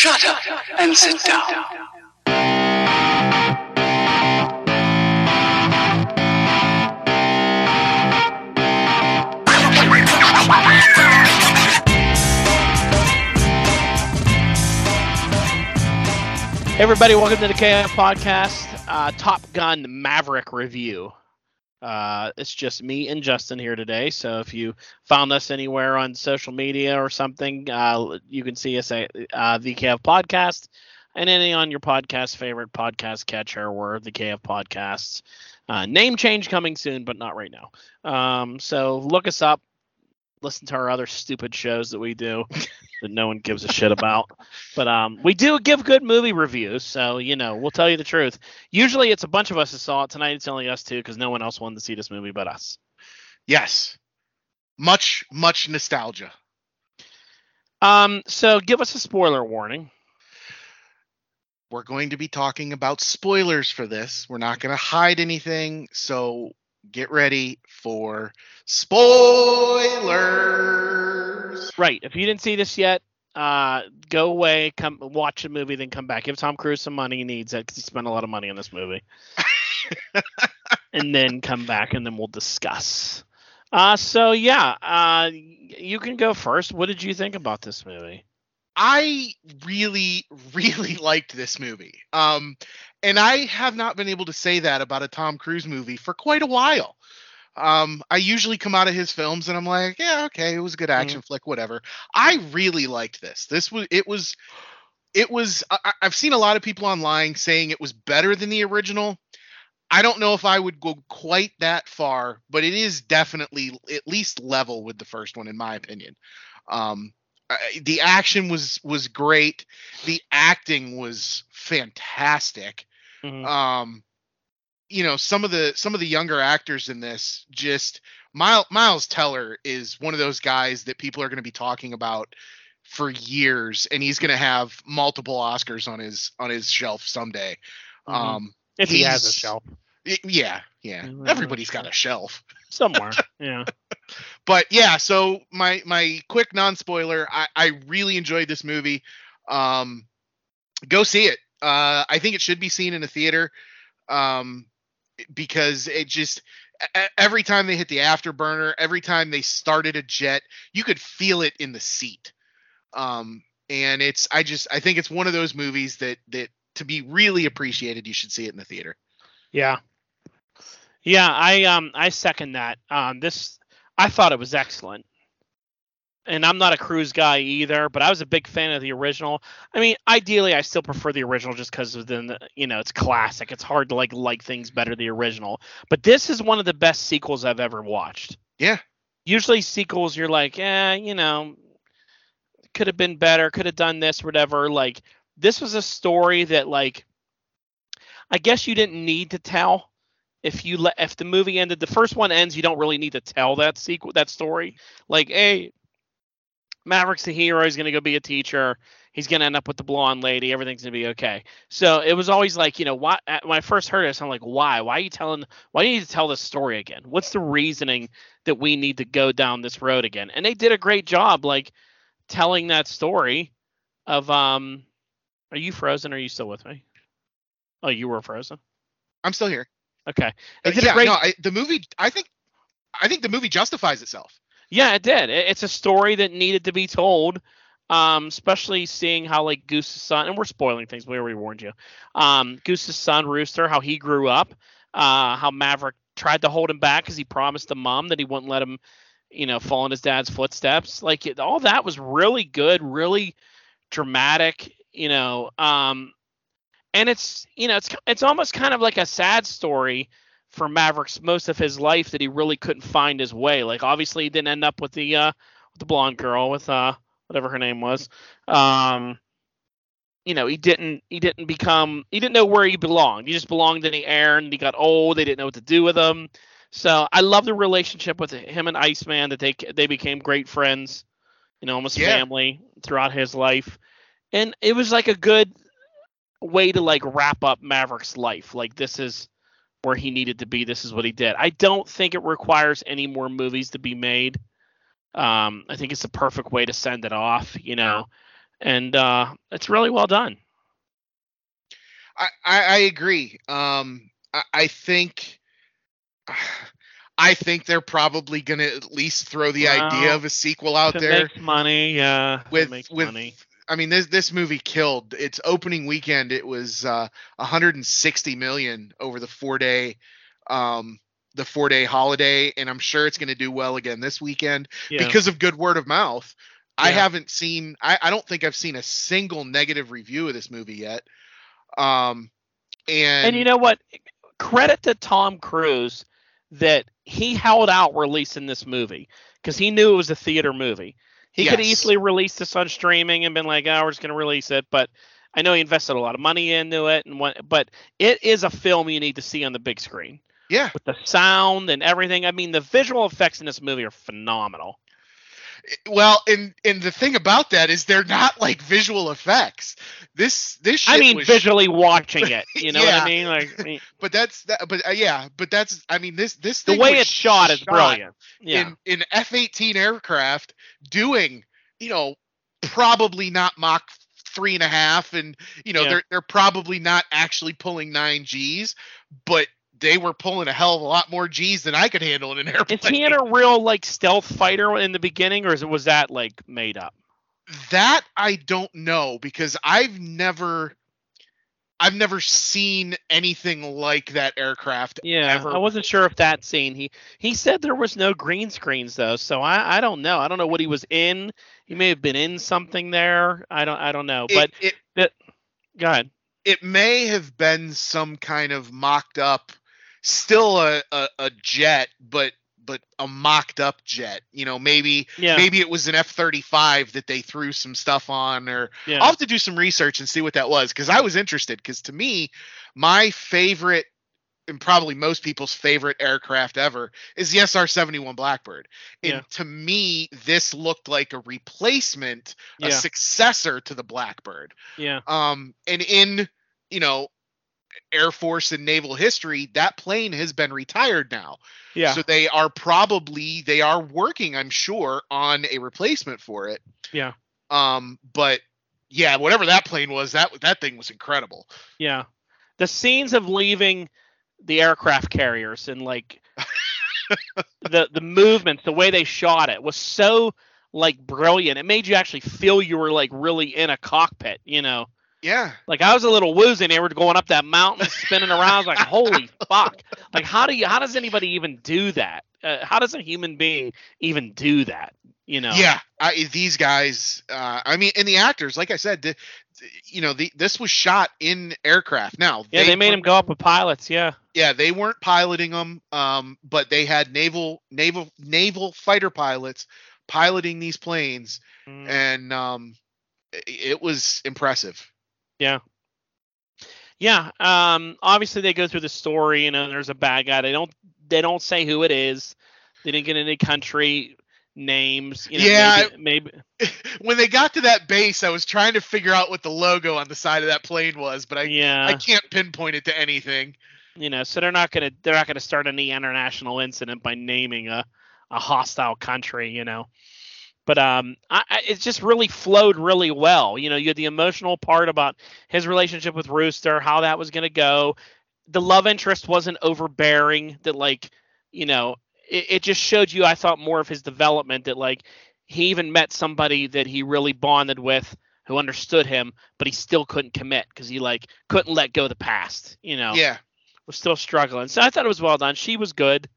Shut up and sit down. Everybody, welcome to the KF Podcast, uh, Top Gun Maverick review. Uh, it's just me and Justin here today. So if you found us anywhere on social media or something, uh, you can see us at uh, the KF Podcast and any on your podcast favorite podcast catcher or the KF Podcasts. Uh, name change coming soon, but not right now. Um, so look us up. Listen to our other stupid shows that we do that no one gives a shit about. But um, we do give good movie reviews, so you know we'll tell you the truth. Usually it's a bunch of us that saw it tonight. It's only us two because no one else wanted to see this movie but us. Yes. Much, much nostalgia. Um, so give us a spoiler warning. We're going to be talking about spoilers for this. We're not going to hide anything. So get ready for spoilers. Right. If you didn't see this yet, uh, go away, come watch the movie, then come back. Give Tom Cruise some money. He needs it because he spent a lot of money on this movie. and then come back, and then we'll discuss. Uh, so yeah, uh, you can go first. What did you think about this movie? I really, really liked this movie. Um, and I have not been able to say that about a Tom Cruise movie for quite a while. Um, I usually come out of his films and I'm like, yeah, okay, it was a good action flick, whatever. I really liked this. This was, it was, it was. I, I've seen a lot of people online saying it was better than the original. I don't know if I would go quite that far, but it is definitely at least level with the first one, in my opinion. Um, The action was was great. The acting was fantastic. Mhm. Um, you know, some of the some of the younger actors in this just Miles Miles Teller is one of those guys that people are going to be talking about for years, and he's going to have multiple Oscars on his on his shelf someday. Mhm. Um, if he has a shelf yeah, yeah, everybody's got a shelf. somewhere, yeah. but yeah so my my quick non spoiler I, I really enjoyed this movie um go see it uh i think it should be seen in a theater um because it just every time they hit the afterburner every time they started a jet you could feel it in the seat um and it's i just i think it's one of those movies that that to be really appreciated you should see it in the theater Yeah. Yeah, I um I second that. Um this I thought it was excellent. And I'm not a Cruise guy either, but I was a big fan of the original. I mean, ideally I still prefer the original just because of the you know, it's classic. It's hard to like like things better the original. But this is one of the best sequels I've ever watched. Yeah. Usually sequels you're like, eh, you know, could have been better, could have done this, whatever. Like this was a story that like I guess you didn't need to tell if you let if the movie ended the first one ends you don't really need to tell that sequel that story. Like hey maverick's the hero he's going to go be a teacher he's going to end up with the blonde lady everything's going to be okay. So it was always like you know why when i first heard this i'm like why? Why are you telling why do you need to tell this story again? What's the reasoning that we need to go down this road again? And they did a great job like telling that story of um are you frozen are you still with me? Oh you were frozen? I'm still here okay Uh, did yeah no I, the movie i think i think the movie justifies itself Yeah, it did. It- It's a story that needed to be told. Um, especially seeing how like Goose's son, and we're spoiling things. We already warned you. Um, Goose's son Rooster, how he grew up, uh, how Maverick tried to hold him back because he promised the mom that he wouldn't let him, you know, fall in his dad's footsteps. Like it, all that was really good, really dramatic. You know, um, and it's you know it's it's almost kind of like a sad story for Mavericks most of his life that he really couldn't find his way. Like obviously he didn't end up with the uh with the blonde girl with uh whatever her name was. Um you know, he didn't he didn't become he didn't know where he belonged. He just belonged in the air and he got old, they didn't know what to do with him. So I love the relationship with him and Iceman that they they became great friends, you know, almost Yeah. family throughout his life. And it was like a good way to like wrap up Maverick's life. Like this is where he needed to be. This is what he did. I don't think it requires any more movies to be made. Um, I think it's the perfect way to send it off. You know, and uh, it's really well done. I, I, I agree. Um, I, I think. I think they're probably going to at least throw the idea of a sequel out there. makes money, yeah. with with money. I mean this this movie killed its opening weekend it was uh 160 million over the 4 day um the 4 day holiday and I'm sure it's going to do well again this weekend Yeah. because of good word of mouth. I haven't seen I I don't think I've seen a single negative review of this movie yet. Um and, and you know what? Credit to Tom Cruise that he held out releasing this movie because he knew it was a theater movie. He could easily release this on streaming and been like, "Oh, we're just going to release it," but I know he invested a lot of money into it, and what. But it is a film you need to see on the big screen yeah, with the sound and everything. I mean, the visual effects in this movie are phenomenal. Well, and and the thing about that is they're not like visual effects. This this shit I mean, visually watching it. You know what I mean? Like I mean, but that's that but uh, yeah but that's i mean this this the way it's shot is brilliant. Yeah. in in f-18 aircraft doing you know probably not mach three and a half and you know Yeah. they're they're probably not actually pulling nine g's but they were pulling a hell of a lot more g's than i could handle in an airplane Is he in a real like stealth fighter in the beginning, or is it was that like made up? that i don't know because i've never i've never seen anything like that aircraft Yeah, ever I wasn't sure if that scene. He he said there was no green screens though, so I I don't know. I don't know what he was in. He may have been in something there. I don't I don't know. It- But it go ahead. it may have been some kind of mocked up still a, a, a jet but but a mocked up jet you know maybe Yeah, maybe it was an f-35 that they threw some stuff on or yeah, i'll have to do some research and see what that was because i was interested because to me my favorite and probably most people's favorite aircraft ever is the sr-71 blackbird. And Yeah. to me this looked like a replacement a successor to the blackbird. Yeah, um, and in you know Air Force and naval history, that plane has been retired now. yeah, So they are probably they are working, I'm sure, on a replacement for it. Yeah. Um, but yeah, whatever that plane was, that that thing was incredible. yeah. The scenes of leaving the aircraft carriers and like the the movements, the way they shot it was so like brilliant. It made you actually feel you were like really in a cockpit, you know. Yeah. Like I was a little woozy, and they were going up that mountain, spinning around. I was like, "Holy fuck!" Like, how do you? How does anybody even do that? Uh, how does a human being even do that? You know? Yeah. I, these guys, uh, I mean, and the actors, like I said, the, you know, the, this was shot in aircraft. Now, Yeah, they, made weren't- him go up with pilots. Yeah. yeah they weren't piloting them um but they had naval naval naval fighter pilots piloting these planes Mm. and um it was impressive Yeah. Yeah. Um. Obviously, they go through the story. You know, there's a bad guy. They don't. They don't say who it is. They didn't get any country names. You know, Yeah, Maybe. maybe when they got to that base i was trying to figure out what the logo on the side of that plane was but i yeah. i can't pinpoint it to anything you know so they're not going to they're not to start any international incident by naming a, a hostile country you know but um I, I, it just really flowed really well you know you had the emotional part about his relationship with rooster how that was going to go the love interest wasn't overbearing that like you know it, it just showed you i thought more of his development that like he even met somebody that he really bonded with who understood him but he still couldn't commit because he like couldn't let go of the past you know yeah was still struggling. So I thought it was well done. She was good.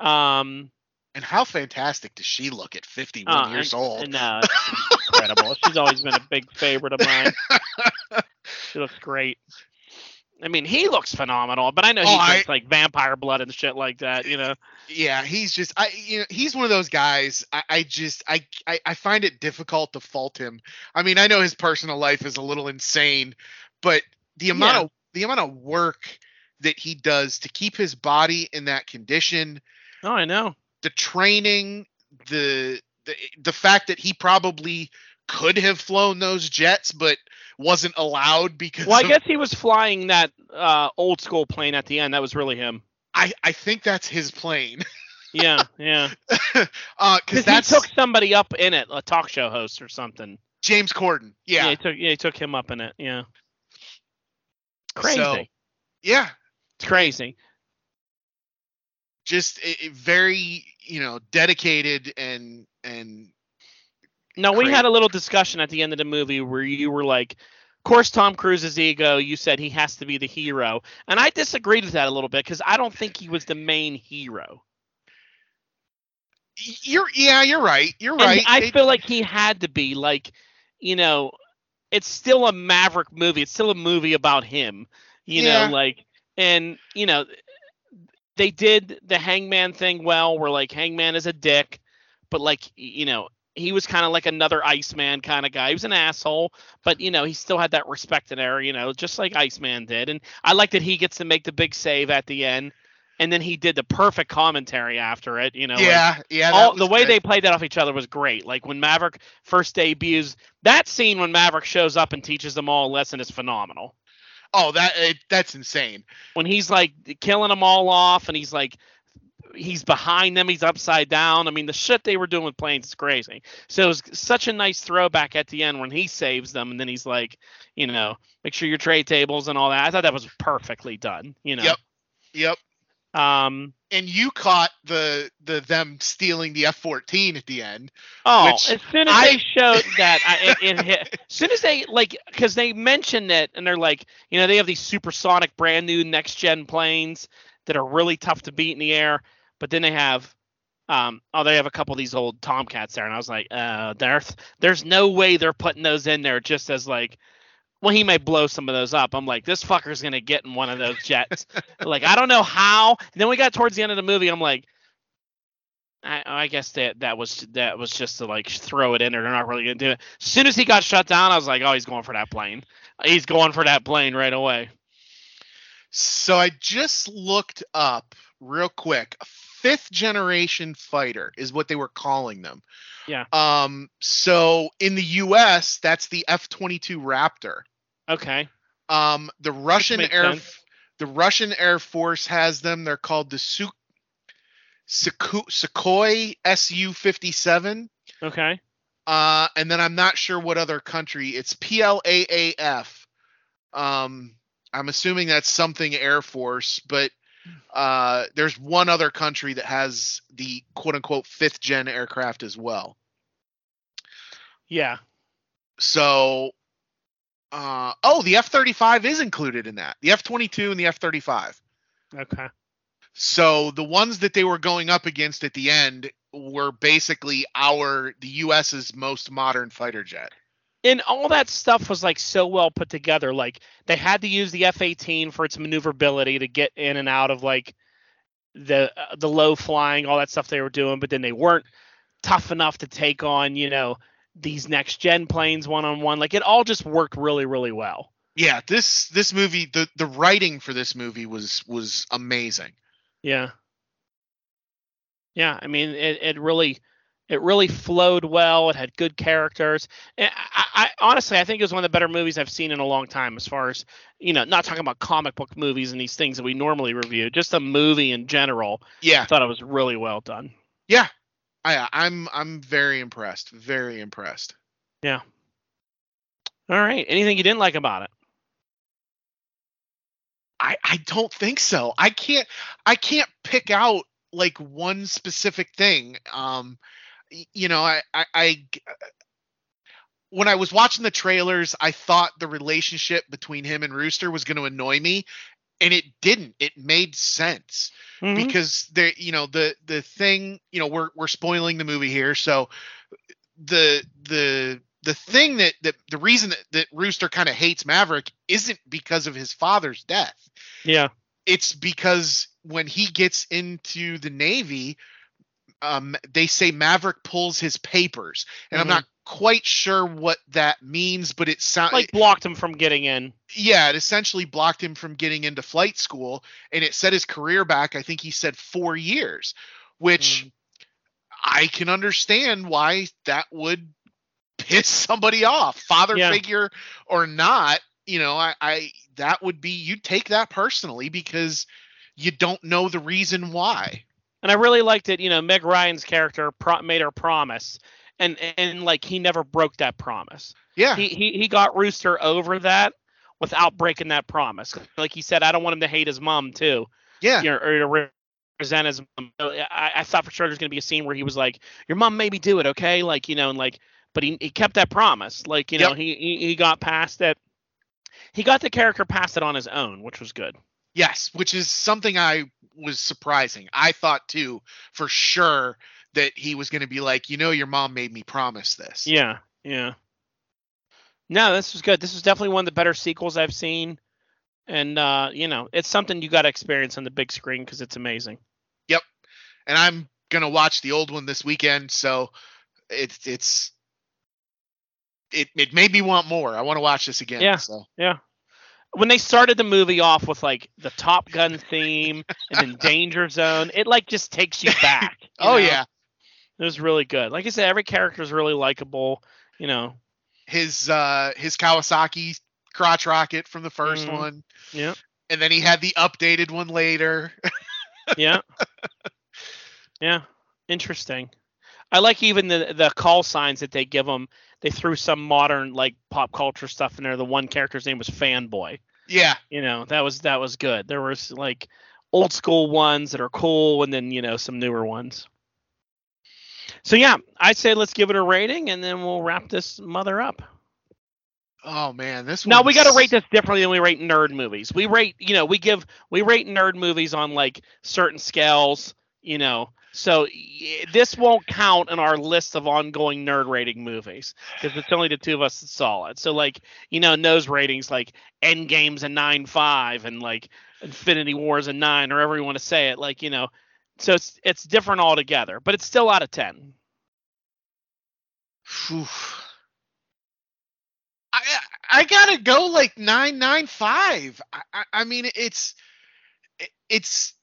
Um, and how fantastic does she look at 51 uh, years and- old she's incredible. She's always been a big favorite of mine. She looks great. I mean, he looks phenomenal, but I know he Oh, I- drinks like vampire blood and shit like that. You know? yeah he's just i you know he's one of those guys i, I just I, I i find it difficult to fault him i mean i know his personal life is a little insane but the amount Yeah. of the amount of work that he does to keep his body in that condition Oh, I know. The training the the, the fact that he probably could have flown those jets but wasn't allowed because Well, I of- guess he was flying that uh, old school plane at the end. That was really him. I, I think that's his plane Yeah, yeah. uh because Because he took somebody up in it, a talk show host or something. James Corden. Yeah. he took yeah he took him up in it. Yeah. Crazy. So, yeah. it's crazy. Just very, you know, dedicated and and No, we had a little discussion at the end of the movie where you were like, of course, Tom Cruise's ego, you said he has to be the hero. And I disagreed with that a little bit because I don't think he was the main hero. you're yeah, you're right. You're And right. I feel like he had to be. Like, you know, it's still a Maverick movie. It's still a movie about him. You Yeah. know, like, and, you know, they did the Hangman thing well, where, like, Hangman is a dick, but, like, you know, he was kind of like another Iceman kind of guy. He was an asshole, but you know he still had that respect in there, you know, just like Iceman did. And I like that he gets to make the big save at the end, and then he did the perfect commentary after it. You know, like, yeah, yeah. all the way good. they played that off each other was great. Like when Maverick first debuts, that scene when Maverick shows up and teaches them all a lesson is phenomenal. Oh, that it, that's insane. When he's like killing them all off and he's like he's behind them, he's upside down. I mean, the shit they were doing with planes is crazy. So it was such a nice throwback at the end when he saves them and then he's like, you know, make sure your trade tables and all that. I thought that was perfectly done, you know. Yep. Yep. Um And you caught the the them stealing the F-14 at the end. Oh, as soon as I- they showed that, I, it, it hit. As soon as they like, because they mentioned it, and they're like, you know, they have these supersonic, brand new next gen planes that are really tough to beat in the air, but then they have, um, oh, they have a couple of these old Tomcats there, and I was like, uh, there's, there's no way they're putting those in there just as like. Well, he may blow some of those up. I'm like, this fucker's gonna get in one of those jets. like, I don't know how. And then we got towards the end of the movie. I'm like, I, I guess that that was that was just to like throw it in there. They're not really gonna do it. As soon as he got shut down, I was like, oh, he's going for that plane. He's going for that plane right away. So I just looked up real quick. Fifth generation fighter is what they were calling them. Yeah. Um. So in the U.S., that's the F-22 Raptor. Okay. Um. The Russian air, sense. the Russian Air Force has them. They're called the Su- Sukhoi Sukhoi Su-57. Okay. Uh, and then I'm not sure what other country. It's PLAAF. Um, I'm assuming that's something Air Force, but uh, there's one other country that has the quote unquote fifth gen aircraft as well. Yeah. So, uh, oh, the F-35 is included in that. The F-22 and the F-35. Okay. So the ones that they were going up against at the end were basically our the U.S.'s most modern fighter jet. And all that stuff was like so well put together. Like they had to use the F-18 for its maneuverability to get in and out of like the uh, the low flying, all that stuff they were doing. But then they weren't tough enough to take on, you know, these next gen planes one on one. Like it all just worked really, really well. yeah this this movie the the writing for this movie was was amazing Yeah. Yeah, I mean it, it really it really flowed well. It had good characters. And I, I honestly I think it was one of the better movies I've seen in a long time as far as you know, not talking about comic book movies and these things that we normally review, just a movie in general. I yeah thought it was really well done. yeah I, i'm i'm very impressed very impressed Yeah. All right. Anything you didn't like about it? i i don't think so i can't i can't pick out like one specific thing um you know i i, I when I was watching the trailers, I thought the relationship between him and Rooster was going to annoy me, and it didn't. It made sense. Mhm. because there you know the the thing you know we're we're spoiling the movie here so the the the thing that that the reason that, that rooster kind of hates maverick isn't because of his father's death yeah. it's because when he gets into the navy um they say maverick pulls his papers and i'm Mhm. not quite sure what that means but it sounds Like blocked him from getting in. yeah, it essentially blocked him from getting into flight school, and it set his career back. I think he said four years, which Mm. I can understand why that would piss somebody off, father Yeah. figure or not. You know, I, I that would be you take that personally because you don't know the reason why. And I really liked it. You know, Meg Ryan's character pro- made her promise, and and like he never broke that promise. Yeah. He he he got Rooster over that without breaking that promise. Like he said, I don't want him to hate his mom too, yeah. you know, or to re- resent his mom. I, I thought for sure there's gonna be a scene where he was like, "Your mom made me do it, okay?" Like you know, and like, but he he kept that promise. Like you know, he, he he got past it. He got the character past it on his own, which was good. Yes, which is something I was surprising. I thought too, for sure, that he was going to be like, you know, your mom made me promise this. Yeah, yeah. No, this was good. This was definitely one of the better sequels I've seen, and uh, you know, it's something you got to experience on the big screen because it's amazing. Yep, and I'm gonna watch the old one this weekend, so it's it's it it made me want more. I want to watch this again. Yeah. So When they started the movie off with like the Top Gun theme and then Danger Zone, it like just takes you back. you oh know? yeah, it was really good. Like I said, every character is really likable. You know, his uh his Kawasaki crotch rocket from the 1st Mhm. one, yeah, and then he had the updated one later. yeah, yeah. Interesting. I like even the the call signs that they give them. They threw some modern like pop culture stuff in there. The one character's name was Fanboy. Yeah, You know, that was that was good. There was like old school ones that are cool, and then you know some newer ones. So yeah, I'd say let's give it a rating, and then we'll wrap this mother up. Oh man, this Now we got to rate this differently than we rate nerd movies. We rate, you know, we give we rate nerd movies on like certain scales, you know. So this won't count in our list of ongoing nerd rating movies because it's only the two of us that saw it. So like, you know, those ratings like Endgame's a nine five and like Infinity War's a nine or however you want to say it. Like, you know, so it's it's different altogether, but it's still out of ten. Phew. I I gotta go like nine nine five. I, I I mean it's it's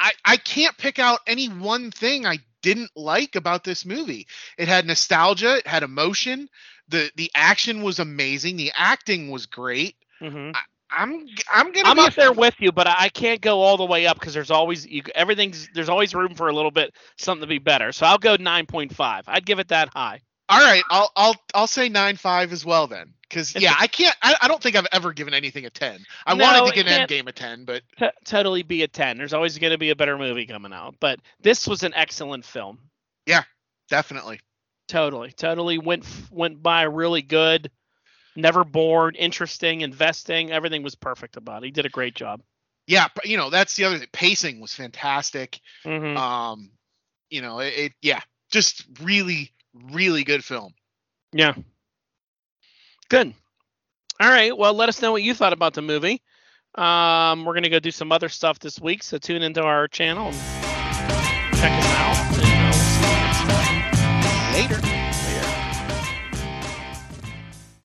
I I can't pick out any one thing I didn't like about this movie. It had nostalgia, it had emotion, the the action was amazing, the acting was great. Mm-hmm. I'm I'm gonna I'm be up there with you, but I I can't go all the way up because there's always you, everything's there's always room for a little bit something to be better. So I'll go 9.5. I'd give it that high. All right. I'll I'll I'll say nine five as well then, because yeah, I can't. I, I don't think I've ever given anything a ten. I No, wanted to give Endgame a ten, but T- totally be a 10. There's always going to be a better movie coming out, but this was an excellent film. Yeah, definitely. Totally, totally went went by really good. Never bored, interesting, investing. Everything was perfect about it. He did a great job. Yeah, you know that's the other thing. Pacing was fantastic. hmm Um, you know, it, it yeah, just really really good film. Yeah. Good. All right. Well, let us know what you thought about the movie. Um, we're gonna go do some other stuff this week, so tune into our channel and check us out.